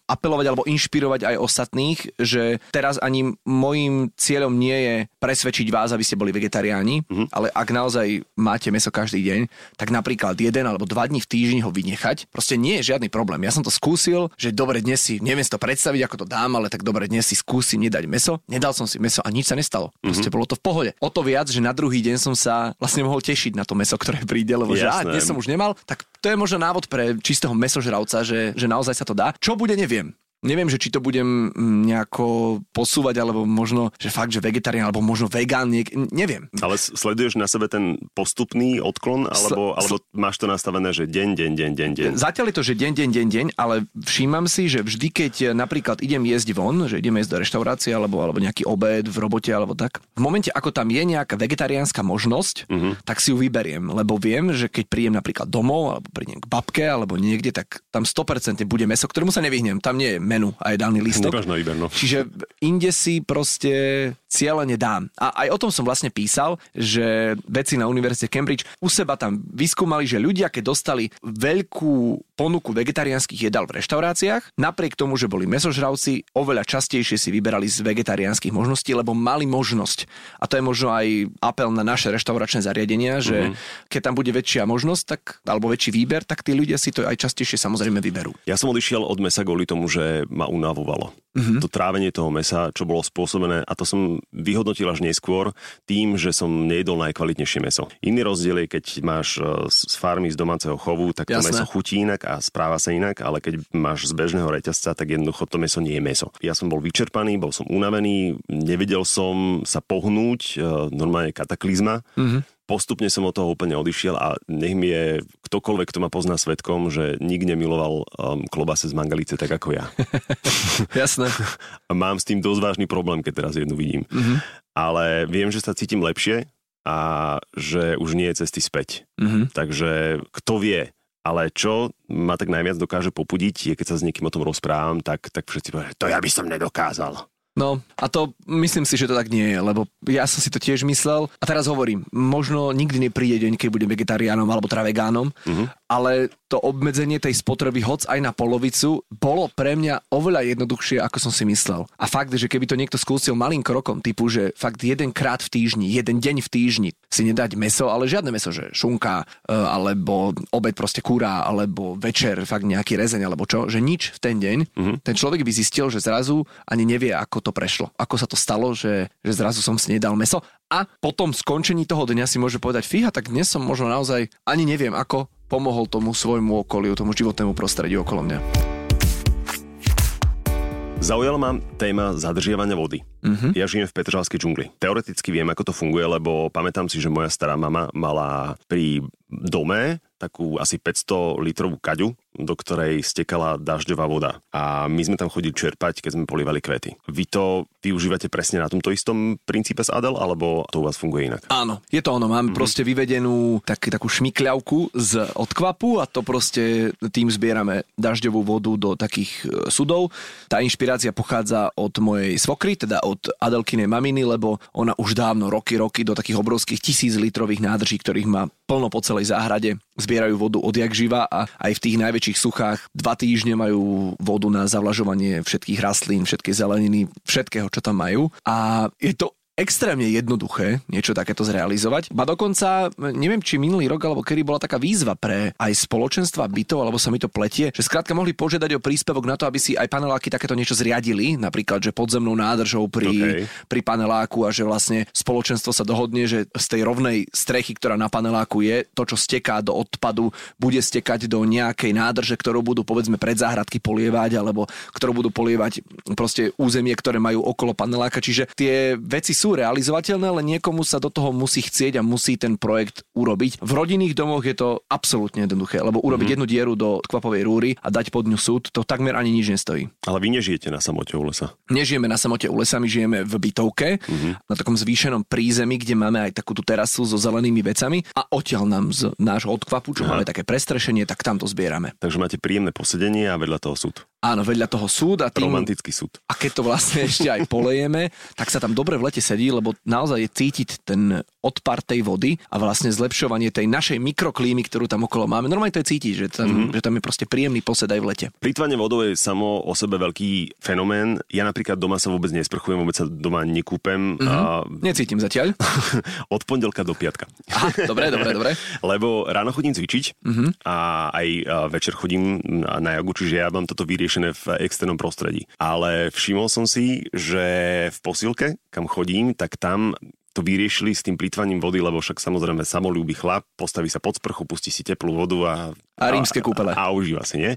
apelovať alebo inšpirovať aj ostatných, že teraz ani môjim cieľom nie je presvedčiť vás, aby ste boli vegetariáni, uh-huh. ale ak naozaj máte meso každý deň, tak napríklad jeden alebo dva dní v týždni ho vynechať, proste nie je žiadny problém. Ja som to skúsil, že dobre dnes si, neviem si to predstaviť, ako to dám, ale tak dobre dnes si skúsim nedať meso. Nedal som si meso a nič sa nestalo. Proste uh-huh. bolo to v pohode. O to viac, že na druhý deň som sa vlastne mohol tešiť na to meso, ktoré príde, lebo Jasné. že á, dnes som už nemal, tak to je možno návod pre čistého mesožravca, že, že naozaj sa to dá. Čo bude, neviem. Neviem, že či to budem mm, nejako posúvať, alebo možno, že fakt, že vegetarián, alebo možno vegán, niek- neviem. Ale sleduješ na sebe ten postupný odklon, alebo, sl- alebo máš to nastavené, že deň, deň, deň, deň, deň? Zatiaľ je to, že deň, deň, deň, deň, ale všímam si, že vždy, keď napríklad idem jesť von, že idem jesť do reštaurácie, alebo, alebo nejaký obed v robote, alebo tak, v momente, ako tam je nejaká vegetariánska možnosť, uh-huh. tak si ju vyberiem, lebo viem, že keď príjem napríklad domov, alebo prídem k babke, alebo niekde, tak tam 100% bude meso, ktorému sa nevyhnem. Tam nie je menu a jedálny lístok. Nemáš na výber, no. Čiže inde si proste cieľene dám. A aj o tom som vlastne písal, že veci na Univerzite Cambridge u seba tam vyskúmali, že ľudia, keď dostali veľkú ponuku vegetariánskych jedál v reštauráciách, napriek tomu, že boli mesožravci, oveľa častejšie si vyberali z vegetariánskych možností, lebo mali možnosť. A to je možno aj apel na naše reštauračné zariadenia, že mm-hmm. keď tam bude väčšia možnosť, tak, alebo väčší výber, tak tí ľudia si to aj častejšie samozrejme vyberú. Ja som odišiel od mesa kvôli tomu, že ma unavovalo. Mm-hmm. To trávenie toho mesa, čo bolo spôsobené, a to som vyhodnotil až neskôr tým, že som nejedol najkvalitnejšie meso. Iný rozdiel je, keď máš e, z farmy, z domáceho chovu, tak to Jasné. meso chutí inak a správa sa inak, ale keď máš z bežného reťazca, tak jednoducho to meso nie je meso. Ja som bol vyčerpaný, bol som unavený, nevedel som sa pohnúť, e, normálne kataklizma. Mm-hmm postupne som od toho úplne odišiel a nech mi je ktokoľvek, kto ma pozná svetkom, že nik nemiloval um, klobase z mangalice tak ako ja. Jasné. Mám s tým dosť vážny problém, keď teraz jednu vidím. Mm-hmm. Ale viem, že sa cítim lepšie a že už nie je cesty späť. Mm-hmm. Takže kto vie, ale čo ma tak najviac dokáže popudiť, je keď sa s niekým o tom rozprávam, tak, tak všetci povedia, to ja by som nedokázal. No a to myslím si, že to tak nie je, lebo ja som si to tiež myslel a teraz hovorím, možno nikdy nepríde deň, keď budem vegetariánom alebo teda vegánom, uh-huh. Ale to obmedzenie tej spotreby hoc aj na polovicu bolo pre mňa oveľa jednoduchšie, ako som si myslel. A fakt, že keby to niekto skúsil malým krokom, typu, že fakt jeden krát v týždni, jeden deň v týždni si nedať meso, ale žiadne meso, že šunka, e, alebo obed proste kúra, alebo večer fakt nejaký rezeň, alebo čo, že nič v ten deň, uh-huh. ten človek by zistil, že zrazu ani nevie, ako to to prešlo. Ako sa to stalo, že, že zrazu som si nedal meso. A potom skončení toho dňa si môže povedať, fíha, tak dnes som možno naozaj ani neviem, ako pomohol tomu svojmu okoliu, tomu životnému prostrediu okolo mňa. Zaujala ma téma zadržiavania vody. Uh-huh. Ja žijem v Petržalskej džungli. Teoreticky viem, ako to funguje, lebo pamätám si, že moja stará mama mala pri dome takú asi 500 litrovú kaďu, do ktorej stekala dažďová voda. A my sme tam chodili čerpať, keď sme polievali kvety. Vy to využívate presne na tomto istom princípe s Adel, alebo to u vás funguje inak? Áno, je to ono. Máme mm-hmm. proste vyvedenú tak, takú šmikľavku z odkvapu a to proste tým zbierame dažďovú vodu do takých e, sudov. Tá inšpirácia pochádza od mojej svokry, teda od Adelkinej maminy, lebo ona už dávno roky, roky do takých obrovských tisíc litrových nádrží, ktorých má plno po celej záhrade, zbierajú vodu odjak živa a aj v tých najväčších suchách dva týždne majú vodu na zavlažovanie všetkých rastlín, všetkej zeleniny, všetkého, čo tam majú. A je to extrémne jednoduché niečo takéto zrealizovať. Ba dokonca, neviem, či minulý rok alebo kedy bola taká výzva pre aj spoločenstva bytov, alebo sa mi to pletie, že skrátka mohli požiadať o príspevok na to, aby si aj paneláky takéto niečo zriadili, napríklad, že podzemnou nádržou pri, okay. pri paneláku a že vlastne spoločenstvo sa dohodne, že z tej rovnej strechy, ktorá na paneláku je, to, čo steká do odpadu, bude stekať do nejakej nádrže, ktorú budú povedzme pred záhradky polievať, alebo ktorú budú polievať proste územie, ktoré majú okolo paneláka. Čiže tie veci sú sú realizovateľné, ale niekomu sa do toho musí chcieť a musí ten projekt urobiť. V rodinných domoch je to absolútne jednoduché, lebo urobiť mm-hmm. jednu dieru do kvapovej rúry a dať pod ňu súd, to takmer ani nič nestojí. Ale vy nežijete na samote u lesa? Nežijeme na samote u lesa, my žijeme v bytovke, mm-hmm. na takom zvýšenom prízemí, kde máme aj takú tú terasu so zelenými vecami a odtiaľ nám z nášho odkvapu, čo Aha. máme také prestrešenie, tak tam to zbierame. Takže máte príjemné posedenie a vedľa toho súd. Áno, vedľa toho súd a tým... Romantický súd. A keď to vlastne ešte aj polejeme, tak sa tam dobre v lete sedí, lebo naozaj je cítiť ten odpar tej vody a vlastne zlepšovanie tej našej mikroklímy, ktorú tam okolo máme. Normálne to je cítiť, že tam, mm-hmm. že tam je proste príjemný posed aj v lete. Plýtvanie vodou je samo o sebe veľký fenomén. Ja napríklad doma sa vôbec nesprchujem, vôbec sa doma nekúpem. Mm-hmm. A... Necítim zatiaľ. Od pondelka do piatka. Aha, dobre, dobre, dobre. Lebo ráno chodím cvičiť mm-hmm. a aj večer chodím na jogu, čiže ja mám toto vyriešené riešené v externom prostredí. Ale všimol som si, že v posilke, kam chodím, tak tam to vyriešili s tým plýtvaním vody, lebo však samozrejme samolúby chlap, postaví sa pod sprchu, pustí si teplú vodu a... A rímske kúpele. A, a užíva si, nie?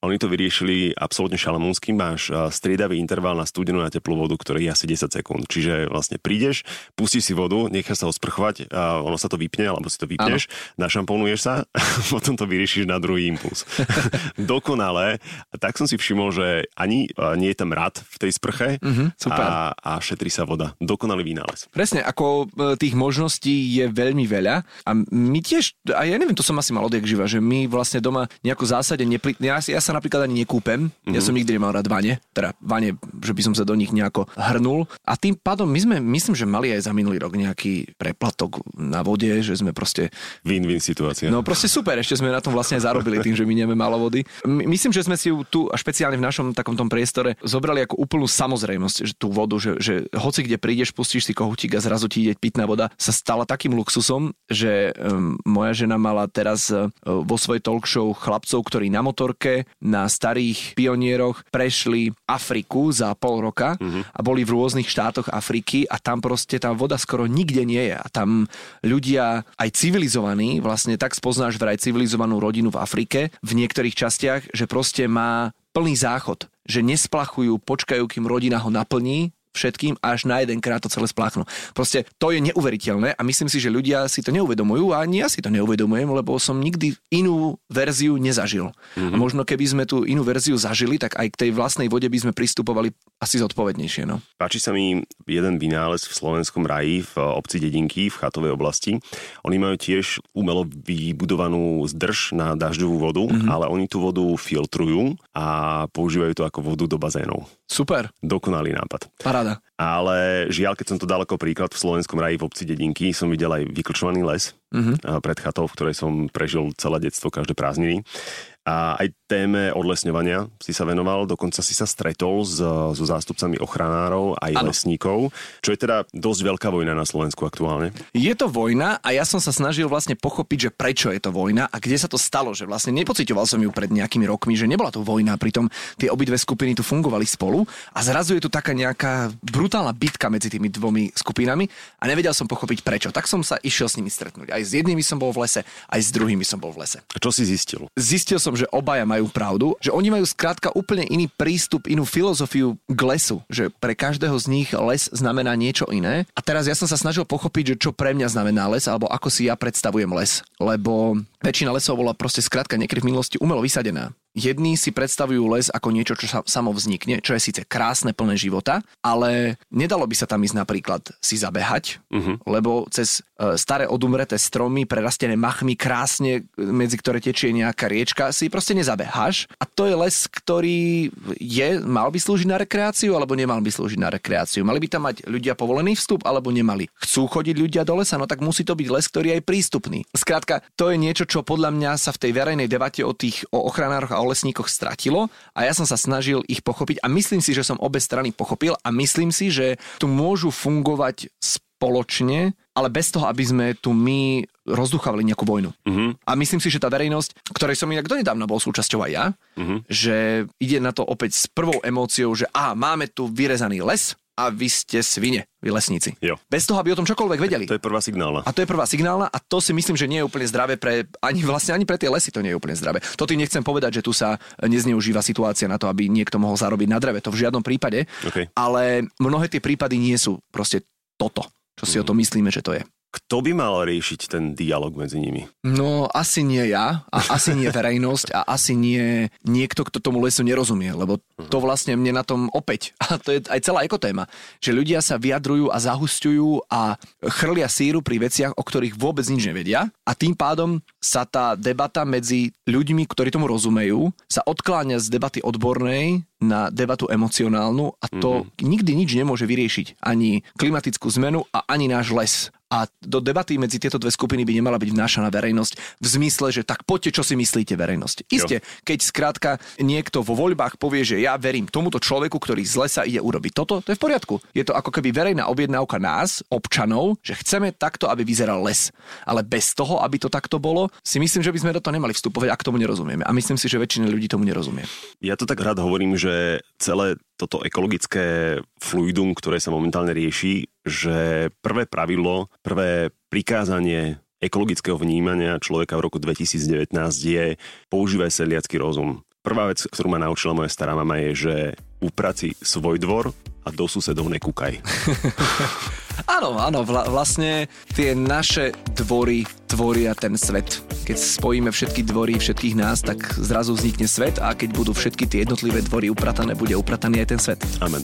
Oni to vyriešili absolútne šalamúnským. Máš striedavý interval na studenú a teplú vodu, ktorý je asi 10 sekúnd. Čiže vlastne prídeš, pustíš si vodu, necháš sa osprchovať, a ono sa to vypne, alebo si to vypneš, ano. našamponuješ sa, potom to vyriešiš na druhý impuls. Dokonale. A tak som si všimol, že ani nie je tam rad v tej sprche mm-hmm, super. A, a šetrí sa voda. Dokonalý vynález. Presne, ako tých možností je veľmi veľa a my tiež, a ja neviem, to som asi mal odjak živa, že my vlastne doma nejakú zásade nepri... ja, ja sa napríklad ani nekúpem, mm-hmm. ja mhm. som nikdy nemal rád vane, teda vane, že by som sa do nich nejako hrnul a tým pádom my sme, myslím, že mali aj za minulý rok nejaký preplatok na vode, že sme proste... Win-win situácia. No proste super, ešte sme na tom vlastne zarobili tým, že my nemáme málo vody. My, myslím, že sme si ju tu a špeciálne v našom takom tom priestore zobrali ako úplnú samozrejmosť, že tú vodu, že, že hoci kde prídeš, pustíš si kohutík a zrazu ti ide pitná voda, sa stala takým luxusom, že um, moja žena mala teraz uh, vo svojej talk show chlapcov, ktorí na motorke, na starých pionieroch prešli Afriku za pol roka mm-hmm. a boli v rôznych štátoch Afriky a tam proste tá voda skoro nikde nie je a tam ľudia aj civilizovaní, vlastne tak spoznáš vraj civilizovanú rodinu v Afrike v niektorých častiach, že proste má plný záchod, že nesplachujú, počkajú, kým rodina ho naplní všetkým až na jeden krát to celé spláchnu. Proste to je neuveriteľné a myslím si, že ľudia si to neuvedomujú a ani ja si to neuvedomujem, lebo som nikdy inú verziu nezažil. Mm-hmm. A možno keby sme tú inú verziu zažili, tak aj k tej vlastnej vode by sme pristupovali asi zodpovednejšie. No. Páči sa mi jeden vynález v slovenskom raji v obci Dedinky v chatovej oblasti. Oni majú tiež umelo vybudovanú zdrž na dažďovú vodu, mm-hmm. ale oni tú vodu filtrujú a používajú to ako vodu do bazénov. Super. Dokonalý nápad. Paráda. Ale žiaľ, keď som to dal ako príklad v slovenskom raji v obci Dedinky, som videl aj vyklčovaný les mm-hmm. pred chatou, v ktorej som prežil celé detstvo, každé prázdniny a aj téme odlesňovania si sa venoval, dokonca si sa stretol s, so zástupcami ochranárov aj ano. lesníkov, čo je teda dosť veľká vojna na Slovensku aktuálne. Je to vojna a ja som sa snažil vlastne pochopiť, že prečo je to vojna a kde sa to stalo, že vlastne nepocitoval som ju pred nejakými rokmi, že nebola to vojna, pritom tie obidve skupiny tu fungovali spolu a zrazu je tu taká nejaká brutálna bitka medzi tými dvomi skupinami a nevedel som pochopiť prečo. Tak som sa išiel s nimi stretnúť. Aj s jednými som bol v lese, aj s druhými som bol v lese. A čo si zistil? Zistil som, že obaja majú pravdu, že oni majú skrátka úplne iný prístup, inú filozofiu k lesu, že pre každého z nich les znamená niečo iné. A teraz ja som sa snažil pochopiť, že čo pre mňa znamená les, alebo ako si ja predstavujem les. Lebo väčšina lesov bola proste skrátka niekedy v minulosti umelo vysadená. Jední si predstavujú les ako niečo, čo sa samo vznikne, čo je síce krásne, plné života, ale nedalo by sa tam ísť napríklad si zabehať, uh-huh. lebo cez e, staré odumreté stromy, prerastené machmi, krásne, medzi ktoré tečie nejaká riečka, si proste nezabeháš. A to je les, ktorý je, mal by slúžiť na rekreáciu, alebo nemal by slúžiť na rekreáciu. Mali by tam mať ľudia povolený vstup, alebo nemali. Chcú chodiť ľudia do lesa, no tak musí to byť les, ktorý je aj prístupný. Skrátka, to je niečo, čo podľa mňa sa v tej verejnej debate o tých o ochranároch a o lesníkoch stratilo a ja som sa snažil ich pochopiť a myslím si, že som obe strany pochopil a myslím si, že tu môžu fungovať spoločne, ale bez toho, aby sme tu my rozduchávali nejakú vojnu. Uh-huh. A myslím si, že tá verejnosť, ktorej som inak donedávna bol súčasťou aj ja, uh-huh. že ide na to opäť s prvou emóciou, že a máme tu vyrezaný les, a vy ste svine, vy lesníci. Jo. Bez toho, aby o tom čokoľvek vedeli. To je prvá signálna. A to je prvá signálna a to si myslím, že nie je úplne zdravé pre, ani vlastne ani pre tie lesy to nie je úplne zdravé. To tým nechcem povedať, že tu sa nezneužíva situácia na to, aby niekto mohol zarobiť na dreve. To v žiadnom prípade. Okay. Ale mnohé tie prípady nie sú proste toto, čo si mm. o tom myslíme, že to je. Kto by mal riešiť ten dialog medzi nimi? No, asi nie ja, a asi nie verejnosť a asi nie niekto, kto tomu lesu nerozumie, lebo to vlastne mne na tom opäť, a to je aj celá ekotéma, že ľudia sa vyjadrujú a zahustujú a chrlia síru pri veciach, o ktorých vôbec nič nevedia a tým pádom sa tá debata medzi ľuďmi, ktorí tomu rozumejú, sa odkláňa z debaty odbornej na debatu emocionálnu a to mm-hmm. nikdy nič nemôže vyriešiť. Ani klimatickú zmenu a ani náš les. A do debaty medzi tieto dve skupiny by nemala byť vnášaná verejnosť v zmysle, že tak poďte, čo si myslíte verejnosť. Isté, keď skrátka niekto vo voľbách povie, že ja verím tomuto človeku, ktorý z lesa ide urobiť toto, to je v poriadku. Je to ako keby verejná objednávka nás, občanov, že chceme takto, aby vyzeral les. Ale bez toho, aby to takto bolo, si myslím, že by sme do toho nemali vstupovať, ak tomu nerozumieme. A myslím si, že väčšina ľudí tomu nerozumie. Ja to tak rád hovorím, že celé toto ekologické fluidum, ktoré sa momentálne rieši, že prvé pravidlo, prvé prikázanie ekologického vnímania človeka v roku 2019 je používaj sedliacký rozum. Prvá vec, ktorú ma naučila moja stará mama je, že upraci svoj dvor a do susedov nekúkaj. áno, áno, vla, vlastne tie naše dvory tvoria ten svet. Keď spojíme všetky dvory všetkých nás, tak zrazu vznikne svet a keď budú všetky tie jednotlivé dvory upratané, bude uprataný aj ten svet. Amen.